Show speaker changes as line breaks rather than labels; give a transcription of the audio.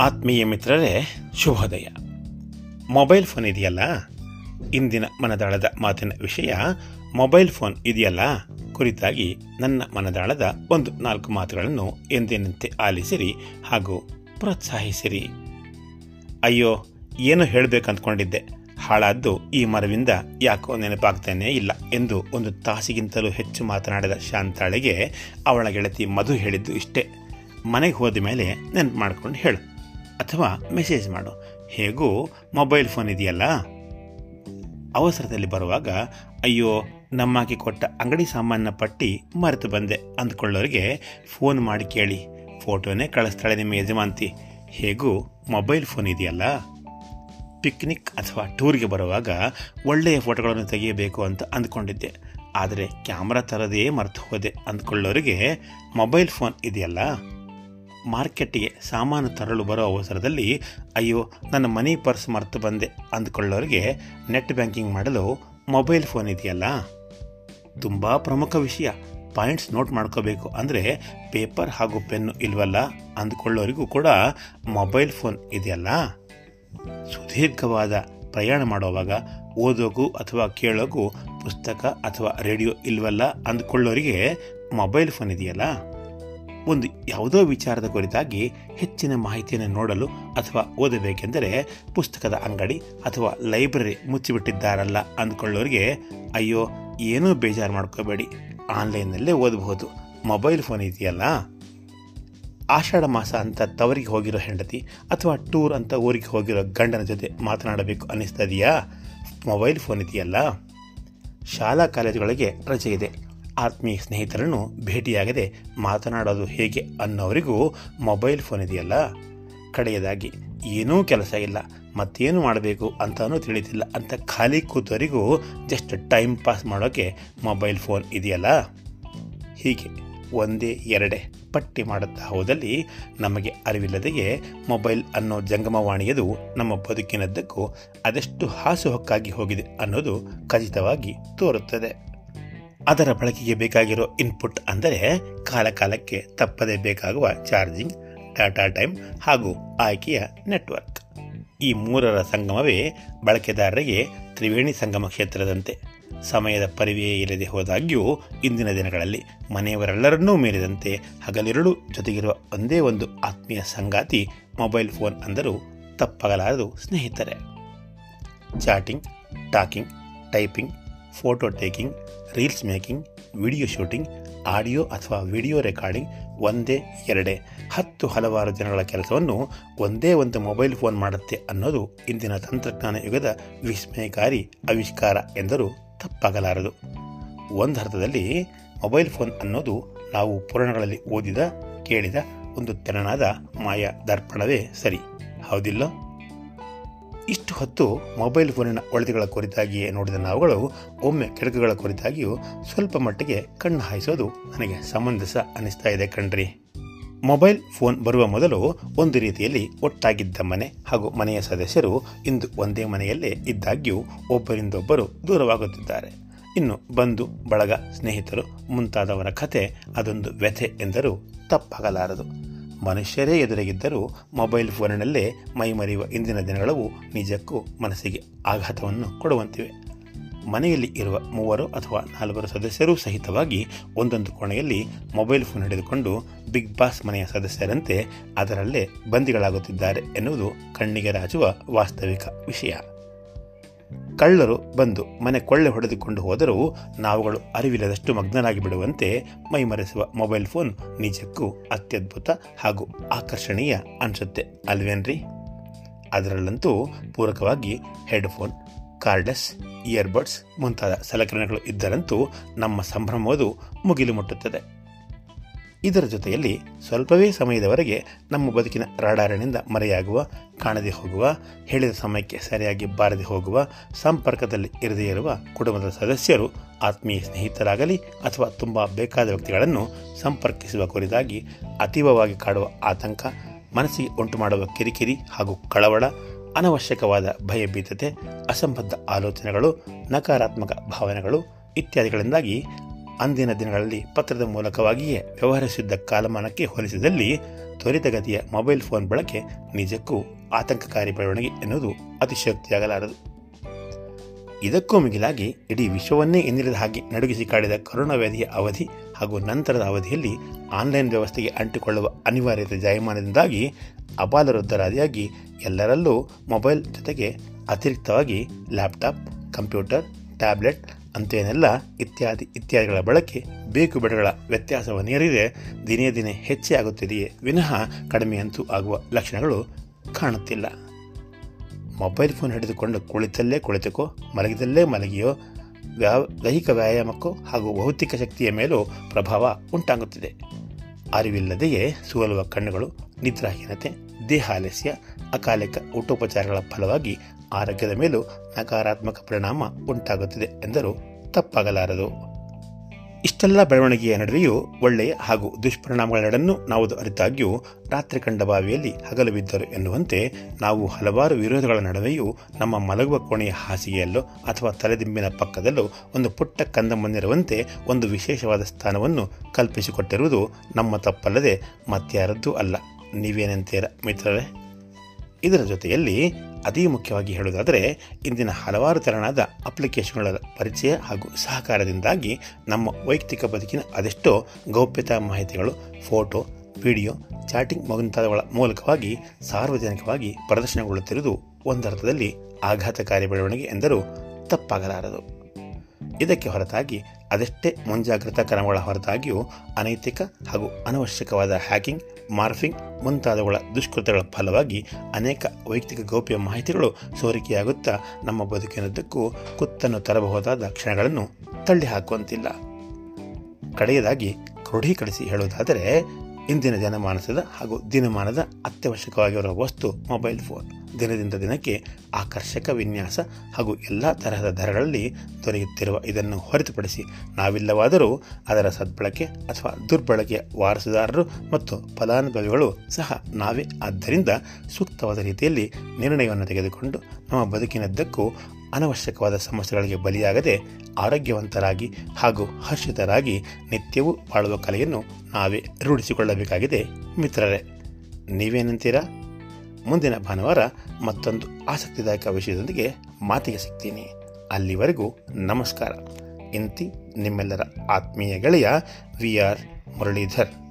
ಆತ್ಮೀಯ ಮಿತ್ರರೇ, ಶುಭೋದಯ. ಮೊಬೈಲ್ ಫೋನ್ ಇದೆಯಲ್ಲ? ಇಂದಿನ ಮನದಾಳದ ಮಾತಿನ ವಿಷಯ, ಮೊಬೈಲ್ ಫೋನ್ ಇದೆಯಲ್ಲ? ಕುರಿತಾಗಿ ನನ್ನ ಮನದಾಳದ ಒಂದು ನಾಲ್ಕು ಮಾತುಗಳನ್ನು ಎಂದಿನಂತೆ ಆಲಿಸಿರಿ ಹಾಗೂ ಪ್ರೋತ್ಸಾಹಿಸಿರಿ. ಅಯ್ಯೋ, ಏನು ಹೇಳಬೇಕಂದ್ಕೊಂಡಿದ್ದೆ ಹಾಳಾದ್ದು ಈ ಮರವಿಂದ ಯಾಕೋ ನೆನಪಾಗ್ತಾನೇ ಇಲ್ಲ ಎಂದು ಒಂದು ತಾಸಿಗಿಂತಲೂ ಹೆಚ್ಚು ಮಾತನಾಡಿದ ಶಾಂತಾಳಿಗೆ ಅವಳ ಗೆಳತಿ ಮಧು ಹೇಳಿದ್ದು ಇಷ್ಟೇ. ಮನೆಗೆ ಹೋದ ಮೇಲೆ ನೆನಪು ಮಾಡ್ಕೊಂಡು ಹೇಳು. ಅಥವಾ ಮೆಸೇಜ್ ಮಾಡು. ಹೇಗೂ ಮೊಬೈಲ್ ಫೋನ್ ಇದೆಯಲ್ಲ? ಅವಸರದಲ್ಲಿ ಬರುವಾಗ, ಅಯ್ಯೋ, ನಮ್ಮಾಕಿ ಕೊಟ್ಟ ಅಂಗಡಿ ಸಾಮಾನಿನ ಪಟ್ಟಿ ಮರೆತು ಬಂದೆ ಅಂದ್ಕೊಳ್ಳೋರಿಗೆ ಫೋನ್ ಮಾಡಿ ಕೇಳಿ. ಫೋಟೋನೇ ಕಳಿಸ್ತಾಳೆ ನಿಮ್ಮ ಯಜಮಾಂತಿ ಹೇಗೂ ಮೊಬೈಲ್ ಫೋನ್ ಇದೆಯಲ್ಲ? ಪಿಕ್ನಿಕ್ ಅಥವಾ ಟೂರ್ಗೆ ಬರುವಾಗ ಒಳ್ಳೆಯ ಫೋಟೋಗಳನ್ನು ತೆಗೆಯಬೇಕು ಅಂತ ಅಂದ್ಕೊಂಡಿದ್ದೆ. ಆದರೆ ಕ್ಯಾಮ್ರಾ ತರದೇ ಮರೆತು ಹೋದೆ ಅಂದ್ಕೊಳ್ಳೋರಿಗೆ ಮೊಬೈಲ್ ಫೋನ್ ಇದೆಯಲ್ಲ? ಮಾರ್ಕೆಟ್ಗೆ ಸಾಮಾನು ತರಲು ಬರೋ ಅವಸರದಲ್ಲಿ, ಅಯ್ಯೋ, ನನ್ನ ಮನಿ ಪರ್ಸ್ ಮರೆತು ಬಂದೆ ಅಂದ್ಕೊಳ್ಳೋರಿಗೆ ನೆಟ್ ಬ್ಯಾಂಕಿಂಗ್ ಮಾಡಲು ಮೊಬೈಲ್ ಫೋನ್ ಇದೆಯಲ್ಲ? ತುಂಬ ಪ್ರಮುಖ ವಿಷಯ. ಪಾಯಿಂಟ್ಸ್ ನೋಟ್ ಮಾಡ್ಕೋಬೇಕು ಅಂದರೆ ಪೇಪರ್ ಹಾಗೂ ಪೆನ್ನು ಇಲ್ವಲ್ಲ ಅಂದ್ಕೊಳ್ಳೋರಿಗೂ ಕೂಡ ಮೊಬೈಲ್ ಫೋನ್ ಇದೆಯಲ್ಲ? ಸುದೀರ್ಘವಾದ ಪ್ರಯಾಣ ಮಾಡುವಾಗ ಓದೋಗೂ ಅಥವಾ ಕೇಳೋಗು ಪುಸ್ತಕ ಅಥವಾ ರೇಡಿಯೋ ಇಲ್ವಲ್ಲ ಅಂದ್ಕೊಳ್ಳೋರಿಗೆ ಮೊಬೈಲ್ ಫೋನ್ ಇದೆಯಲ್ಲ? ಒಂದು ಯಾವುದೋ ವಿಚಾರದ ಕುರಿತಾಗಿ ಹೆಚ್ಚಿನ ಮಾಹಿತಿಯನ್ನು ನೋಡಲು ಅಥವಾ ಓದಬೇಕೆಂದರೆ ಪುಸ್ತಕದ ಅಂಗಡಿ ಅಥವಾ ಲೈಬ್ರರಿ ಮುಚ್ಚಿಬಿಟ್ಟಿದ್ದಾರಲ್ಲ ಅಂದ್ಕೊಳ್ಳೋರಿಗೆ ಅಯ್ಯೋ, ಏನೂ ಬೇಜಾರು ಮಾಡ್ಕೋಬೇಡಿ. ಆನ್ಲೈನ್ನಲ್ಲೇ ಓದಬಹುದು. ಮೊಬೈಲ್ ಫೋನ್ ಇದೆಯಲ್ಲ? ಆಷಾಢ ಮಾಸ ಅಂತ ತವರಿಗೆ ಹೋಗಿರೋ ಹೆಂಡತಿ ಅಥವಾ ಟೂರ್ ಅಂತ ಊರಿಗೆ ಹೋಗಿರೋ ಗಂಡನ ಜೊತೆ ಮಾತನಾಡಬೇಕು ಅನ್ನಿಸ್ತಾ ಇದೆಯಾ? ಮೊಬೈಲ್ ಫೋನ್ ಇದೆಯಲ್ಲ? ಶಾಲಾ ಕಾಲೇಜುಗಳಿಗೆ ರಜೆ ಇದೆ. ಆತ್ಮೀಯ ಸ್ನೇಹಿತರನ್ನು ಭೇಟಿಯಾಗದೆ ಮಾತನಾಡೋದು ಹೇಗೆ ಅನ್ನೋರಿಗೂ ಮೊಬೈಲ್ ಫೋನ್ ಇದೆಯಲ್ಲ? ಕಡೆಯದಾಗಿ, ಏನೂ ಕೆಲಸ ಇಲ್ಲ, ಮತ್ತೇನು ಮಾಡಬೇಕು ಅಂತಲೂ ತಿಳಿತಿಲ್ಲ ಅಂತ ಖಾಲಿ ಕೂತವರಿಗೂ ಜಸ್ಟ್ ಟೈಮ್ ಪಾಸ್ ಮಾಡೋಕ್ಕೆ ಮೊಬೈಲ್ ಫೋನ್ ಇದೆಯಲ್ಲ? ಹೀಗೆ ಒಂದೇ ಎರಡೇ ಪಟ್ಟಿ ಮಾಡುತ್ತಾ ಹೋದಲ್ಲಿ ನಮಗೆ ಅರಿವಿಲ್ಲದೆಯೇ ಮೊಬೈಲ್ ಅನ್ನೋ ಜಂಗಮವಾಣಿಯದು ನಮ್ಮ ಬದುಕಿನದ್ದಕ್ಕೂ ಅದೆಷ್ಟು ಹಾಸುಹೊಕ್ಕಾಗಿ ಹೋಗಿದೆ ಅನ್ನೋದು ಖಚಿತವಾಗಿ ತೋರುತ್ತದೆ. ಅದರ ಬಳಕೆಗೆ ಬೇಕಾಗಿರೋ ಇನ್ಪುಟ್ ಅಂದರೆ ಕಾಲಕಾಲಕ್ಕೆ ತಪ್ಪದೇ ಬೇಕಾಗುವ ಚಾರ್ಜಿಂಗ್ ಡಾಟಾ ಟೈಮ್ ಹಾಗೂ ಆಯ್ಕೆಯ ನೆಟ್ವರ್ಕ್ ಈ ಮೂರರ ಸಂಗಮವೇ ಬಳಕೆದಾರರಿಗೆ ತ್ರಿವೇಣಿ ಸಂಗಮ ಕ್ಷೇತ್ರದಂತೆ ಸಮಯದ ಪರಿವೆಯೇ ಇಲ್ಲದೆ ಹೋದಾಗ್ಯೂ ಇಂದಿನ ದಿನಗಳಲ್ಲಿ ಮನೆಯವರೆಲ್ಲರನ್ನೂ ಮೀರಿದಂತೆ ಹಗಲಿರುಳು ಜೊತೆಗಿರುವ ಒಂದೇ ಒಂದು ಆತ್ಮೀಯ ಸಂಗಾತಿ ಮೊಬೈಲ್ ಫೋನ್ ಅಂದರೂ ತಪ್ಪಾಗಲಾರದು ಸ್ನೇಹಿತರೆ. Chatting talking typing photo taking, reels making, video shooting, audio ಅಥವಾ ವಿಡಿಯೋ ರೆಕಾರ್ಡಿಂಗ್ ಒಂದೇ, ಎರಡೇ, ಹತ್ತು ಹಲವಾರು ಜನಗಳ ಕೆಲಸವನ್ನು ಒಂದೇ ಒಂದು ಮೊಬೈಲ್ ಫೋನ್ ಮಾಡುತ್ತೆ ಅನ್ನೋದು ಇಂದಿನ ತಂತ್ರಜ್ಞಾನ ಯುಗದ ವಿಸ್ಮಯಕಾರಿ ಆವಿಷ್ಕಾರ ಎಂದರೂ ತಪ್ಪಾಗಲಾರದು. ಒಂದು ಅರ್ಥದಲ್ಲಿ, ಮೊಬೈಲ್ ಫೋನ್ ಅನ್ನೋದು ನಾವು ಪುರಾಣಗಳಲ್ಲಿ ಓದಿದ, ಕೇಳಿದ ಒಂದು ತೆರನಾದ ಮಾಯಾ ದರ್ಪಣವೇ ಸರಿ. ಹೌದಿಲ್ಲೋ? ಇಷ್ಟು ಹೊತ್ತು ಮೊಬೈಲ್ ಫೋನಿನ ಒಳತೆಗಳ ಕುರಿತಾಗಿಯೇ ನೋಡಿದ ನಾವುಗಳು, ಒಮ್ಮೆ ಕೆಡಕುಗಳ ಕುರಿತಾಗಿಯೂ ಸ್ವಲ್ಪ ಮಟ್ಟಿಗೆ ಕಣ್ಣು ಹಾಯಿಸೋದು ನನಗೆ ಸಮಂಜಸ ಅನ್ನಿಸ್ತಾ ಇದೆ ಕಣ್ರಿ. ಮೊಬೈಲ್ ಫೋನ್ ಬರುವ ಮೊದಲು ಒಂದು ರೀತಿಯಲ್ಲಿ ಒಟ್ಟಾಗಿದ್ದ ಮನೆ ಹಾಗೂ ಮನೆಯ ಸದಸ್ಯರು ಇಂದು ಒಂದೇ ಮನೆಯಲ್ಲೇ ಇದ್ದಾಗ್ಯೂ ಒಬ್ಬರಿಂದೊಬ್ಬರು ದೂರವಾಗುತ್ತಿದ್ದಾರೆ. ಇನ್ನು ಬಂಧು, ಬಳಗ ಸ್ನೇಹಿತರು ಮುಂತಾದವರ ಕಥೆ ಅದೊಂದು ವ್ಯಥೆ ಎಂದರೂ ತಪ್ಪಾಗಲಾರದು. ಮನುಷ್ಯರೇ ಎದುರಿಗಿದ್ದರೂ ಮೊಬೈಲ್ ಫೋನಿನಲ್ಲೇ ಮೈಮರೆಯುವ ಇಂದಿನ ದಿನಗಳವು ನಿಜಕ್ಕೂ ಮನಸ್ಸಿಗೆ ಆಘಾತವನ್ನು ಕೊಡುವಂತಿವೆ. ಮನೆಯಲ್ಲಿ ಇರುವ ಮೂವರು ಅಥವಾ ನಾಲ್ವರು ಸದಸ್ಯರೂ ಸಹಿತವಾಗಿ ಒಂದೊಂದು ಕೋಣೆಯಲ್ಲಿ ಮೊಬೈಲ್ ಫೋನ್ ಹಿಡಿದುಕೊಂಡು ಬಿಗ್ ಬಾಸ್ ಮನೆಯ ಸದಸ್ಯರಂತೆ ಅದರಲ್ಲೇ ಬಂದಿಗಳಾಗುತ್ತಿದ್ದಾರೆ ಎನ್ನುವುದು ಕಣ್ಣಿಗೆ ರಾಜುವ ವಾಸ್ತವಿಕ ವಿಷಯ. ಕಳ್ಳರು ಬಂದು ಮನೆ ಕೊಳ್ಳೆ ಹೊಡೆದುಕೊಂಡು ಹೋದರೂ ನಾವುಗಳು ಅರಿವಿಲ್ಲದಷ್ಟು ಮಗ್ನರಾಗಿ ಬಿಡುವಂತೆ ಮೈಮರೆಸುವ ಮೊಬೈಲ್ ಫೋನ್ ನಿಜಕ್ಕೂ ಅತ್ಯದ್ಭುತ ಹಾಗೂ ಆಕರ್ಷಣೀಯ ಅನಿಸುತ್ತೆ, ಅಲ್ವೇನ್ರಿ? ಅದರಲ್ಲಂತೂ ಪೂರಕವಾಗಿ ಹೆಡ್ಫೋನ್ ಕಾರ್ಡಸ್ ಇಯರ್ಬಡ್ಸ್ ಮುಂತಾದ ಸಲಕರಣೆಗಳು ಇದ್ದರಂತೂ ನಮ್ಮ ಸಂಭ್ರಮವದು ಮುಗಿಲು ಮುಟ್ಟುತ್ತದೆ. ಇದರ ಜೊತೆಯಲ್ಲಿ ಸ್ವಲ್ಪವೇ ಸಮಯದವರೆಗೆ ನಮ್ಮ ಬದುಕಿನ ರಾಡಾರಿನಿಂದ ಮರೆಯಾಗುವ, ಕಾಣದೆ ಹೋಗುವ, ಹೇಳಿದ ಸಮಯಕ್ಕೆ ಸರಿಯಾಗಿ ಬಾರದೆ ಹೋಗುವ, ಸಂಪರ್ಕದಲ್ಲಿ ಇರದೇ ಇರುವ ಕುಟುಂಬದ ಸದಸ್ಯರು, ಆತ್ಮೀಯ ಸ್ನೇಹಿತರಾಗಲಿ ಅಥವಾ ತುಂಬ ಬೇಕಾದ ವ್ಯಕ್ತಿಗಳನ್ನು ಸಂಪರ್ಕಿಸುವ ಕುರಿತಾಗಿ ಅತೀವವಾಗಿ ಕಾಡುವ ಆತಂಕ, ಮನಸ್ಸಿಗೆ ಉಂಟು ಮಾಡುವ ಕಿರಿಕಿರಿ ಹಾಗೂ ಕಳವಳ, ಅನವಶ್ಯಕವಾದ ಭಯಭೀತತೆ ಅಸಂಬದ್ಧ ಆಲೋಚನೆಗಳು, ನಕಾರಾತ್ಮಕ ಭಾವನೆಗಳು ಇತ್ಯಾದಿಗಳಿಂದಾಗಿ ಅಂದಿನ ದಿನಗಳಲ್ಲಿ ಪತ್ರದ ಮೂಲಕವಾಗಿಯೇ ವ್ಯವಹರಿಸಿದ್ದ ಕಾಲಮಾನಕ್ಕೆ ಹೋಲಿಸಿದಲ್ಲಿ ತ್ವರಿತಗತಿಯ ಮೊಬೈಲ್ ಫೋನ್ ಬಳಕೆ ನಿಜಕ್ಕೂ ಆತಂಕಕಾರಿ ಬೆಳವಣಿಗೆ ಎನ್ನುವುದು ಅತಿಶಯೋಕ್ತಿಯಾಗಲಾರದು. ಇದಕ್ಕೂ ಮಿಗಿಲಾಗಿ ಇಡೀ ವಿಶ್ವವನ್ನೇ ಎಂದಿರದ ಹಾಗೆ ನಡುಗಿಸಿ ಕಾಡಿದ ಕೊರೋನಾ ವ್ಯಾಧಿಯ ಅವಧಿ ಹಾಗೂ ನಂತರದ ಅವಧಿಯಲ್ಲಿ ಆನ್ಲೈನ್ ವ್ಯವಸ್ಥೆಗೆ ಅಂಟಿಕೊಳ್ಳುವ ಅನಿವಾರ್ಯತೆ ಜಾಯಮಾನದಿಂದಾಗಿ ಅಪಾಲವೃದ್ಧರಾದಿಯಾಗಿ ಎಲ್ಲರಲ್ಲೂ ಮೊಬೈಲ್ ಜೊತೆಗೆ ಅತಿರಿಕ್ತವಾಗಿ ಲ್ಯಾಪ್ಟಾಪ್, ಕಂಪ್ಯೂಟರ್, ಟ್ಯಾಬ್ಲೆಟ್ ಅಂತೇನೆಲ್ಲ ಇತ್ಯಾದಿ ಇತ್ಯಾದಿಗಳ ಬಳಕೆ ಬೇಕು ವ್ಯತ್ಯಾಸವ ವ್ಯತ್ಯಾಸವನ್ನೇರಿದೆ ದಿನೇ ದಿನೇ ಹೆಚ್ಚೇ ಆಗುತ್ತಿದೆಯೇ? ವಿನಃ ಕಡಿಮೆಯಂತೂ ಆಗುವ ಲಕ್ಷಣಗಳು ಕಾಣುತ್ತಿಲ್ಲ. ಮೊಬೈಲ್ ಫೋನ್ ಹಿಡಿದುಕೊಂಡು ಕುಳಿತಲ್ಲೇ ಕುಳಿತುಕೋ, ಮಲಗಿದಲ್ಲೇ ಮಲಗಿಯೋ, ವ್ಯಾ, ದೈಹಿಕ ವ್ಯಾಯಾಮಕ್ಕೂ ಹಾಗೂ ಭೌತಿಕ ಶಕ್ತಿಯ ಮೇಲೂ ಪ್ರಭಾವ ಉಂಟಾಗುತ್ತಿದೆ. ಅರಿವಿಲ್ಲದೆಯೇ ಸೋಲುವ ಕಣ್ಣುಗಳು, ನಿದ್ರಾಹೀನತೆ, ದೇಹಾಲಸ್ಯ, ಅಕಾಲಿಕ ಊಟೋಪಚಾರಗಳ ಫಲವಾಗಿ ಆರೋಗ್ಯದ ಮೇಲೂ ನಕಾರಾತ್ಮಕ ಪರಿಣಾಮ ಉಂಟಾಗುತ್ತಿದೆ ಎಂದರೂ ತಪ್ಪಾಗಲಾರದು. ಇಷ್ಟೆಲ್ಲ ಬೆಳವಣಿಗೆಯ ನಡುವೆಯೂ ಒಳ್ಳೆಯ ಹಾಗೂ ದುಷ್ಪರಿಣಾಮಗಳೆರಡನ್ನು ನಾವು ಅರಿತಾಗ್ಯೂ ರಾತ್ರಿ ಕಂಡ ಬಾವಿಯಲ್ಲಿ ಹಗಲು ಬಿದ್ದರು ಎನ್ನುವಂತೆ ನಾವು ಹಲವಾರು ವಿರೋಧಗಳ ನಡುವೆಯೂ ನಮ್ಮ ಮಲಗುವ ಕೋಣೆಯ ಹಾಸಿಗೆಯಲ್ಲೋ ಅಥವಾ ತಲೆದಿಂಬಿನ ಪಕ್ಕದಲ್ಲೋ ಒಂದು ಪುಟ್ಟ ಕಂದಮ್ಮನಿರುವಂತೆ ಒಂದು ವಿಶೇಷವಾದ ಸ್ಥಾನವನ್ನು ಕಲ್ಪಿಸಿಕೊಟ್ಟಿರುವುದು ನಮ್ಮ ತಪ್ಪಲ್ಲದೆ ಮತ್ಯಾರದ್ದೂ ಅಲ್ಲ. ನೀವೇನಂತೀರ ಮಿತ್ರರೇ? ಇದರ ಜೊತೆಯಲ್ಲಿ ಅತಿ ಮುಖ್ಯವಾಗಿ ಹೇಳುವುದಾದರೆ, ಇಂದಿನ ಹಲವಾರು ತೆರನಾದ ಅಪ್ಲಿಕೇಶನ್ಗಳ ಪರಿಚಯ ಹಾಗೂ ಸಹಕಾರದಿಂದಾಗಿ ನಮ್ಮ ವೈಯಕ್ತಿಕ ಬದುಕಿನ ಅದೆಷ್ಟೋ ಗೌಪ್ಯತಾ ಮಾಹಿತಿಗಳು, ಫೋಟೋ, ವಿಡಿಯೋ, ಚಾಟಿಂಗ್ ಮುಂತಾದವುಗಳ ಮೂಲಕವಾಗಿ ಸಾರ್ವಜನಿಕವಾಗಿ ಪ್ರದರ್ಶನಗೊಳ್ಳುತ್ತಿರುವುದು ಒಂದರ್ಥದಲ್ಲಿ ಆಘಾತಕಾರಿ ಬೆಳವಣಿಗೆ ಎಂದರೂ ತಪ್ಪಾಗಲಾರದು. ಇದಕ್ಕೆ ಹೊರತಾಗಿ ಅದೆಷ್ಟೇ ಮುಂಜಾಗ್ರತಾ ಕ್ರಮಗಳ ಹೊರತಾಗಿಯೂ ಅನೈತಿಕ ಹಾಗೂ ಅನವಶ್ಯಕವಾದ ಹ್ಯಾಕಿಂಗ್, ಮಾರ್ಫಿಂಗ್ ಮುಂತಾದವುಗಳ ದುಷ್ಕೃತ್ಯಗಳ ಫಲವಾಗಿ ಅನೇಕ ವೈಯಕ್ತಿಕ ಗೌಪ್ಯ ಮಾಹಿತಿಗಳು ಸೋರಿಕೆಯಾಗುತ್ತಾ ನಮ್ಮ ಬದುಕಿನದ್ದಕ್ಕೂ ಕುತ್ತನ್ನು ತರಬಹುದಾದ ಕ್ಷಣಗಳನ್ನು ತಳ್ಳಿ ಹಾಕುವಂತಿಲ್ಲ ಕಡೆಯದಾಗಿ ಕ್ರೋಢೀಕರಿಸಿ ಹೇಳುವುದಾದರೆ ಇಂದಿನ ಜನಮಾನಸದ ಹಾಗೂ ದಿನಮಾನದ ಅತ್ಯವಶ್ಯಕವಾಗಿರುವ ವಸ್ತು ಮೊಬೈಲ್ ಫೋನ್. ದಿನದಿಂದ ದಿನಕ್ಕೆ ಆಕರ್ಷಕ ವಿನ್ಯಾಸ ಹಾಗೂ ಎಲ್ಲ ತರಹದ ದರಗಳಲ್ಲಿ ದೊರೆಯುತ್ತಿರುವ ಇದನ್ನು ಹೊರತುಪಡಿಸಿ ನಾವಿಲ್ಲವಾದರೂ ಅದರ ಸದ್ಬಳಕೆ ಅಥವಾ ದುರ್ಬಳಕೆಯ ವಾರಸುದಾರರು ಮತ್ತು ಫಲಾನುಭವಿಗಳು ಸಹ ನಾವೇ. ಆದ್ದರಿಂದ ಸೂಕ್ತವಾದ ರೀತಿಯಲ್ಲಿ ನಿರ್ಣಯವನ್ನು ತೆಗೆದುಕೊಂಡು ನಮ್ಮ ಬದುಕಿನದ್ದಕ್ಕೂ ಅನವಶ್ಯಕವಾದ ಸಮಸ್ಯೆಗಳಿಗೆ ಬಲಿಯಾಗದೆ ಆರೋಗ್ಯವಂತರಾಗಿ ಹಾಗೂ ಹರ್ಷಿತರಾಗಿ ನಿತ್ಯವೂ ಬಾಳುವ ಕಲೆಯನ್ನು ನಾವೇ ರೂಢಿಸಿಕೊಳ್ಳಬೇಕಾಗಿದೆ ಮಿತ್ರರೇ. ನೀವೇನಂತೀರಾ ಮುಂದಿನ ಭಾನುವಾರ ಮತ್ತೊಂದು ಆಸಕ್ತಿದಾಯಕ ವಿಷಯದೊಂದಿಗೆ ಮಾತಿಗೆ ಸಿಗ್ತೀನಿ. ಅಲ್ಲಿವರೆಗೂ ನಮಸ್ಕಾರ. ಇಂತಿ ನಿಮ್ಮೆಲ್ಲರ ಆತ್ಮೀಯ ಗೆಳೆಯ ವಿ ಆರ್ ಮುರಳೀಧರ್.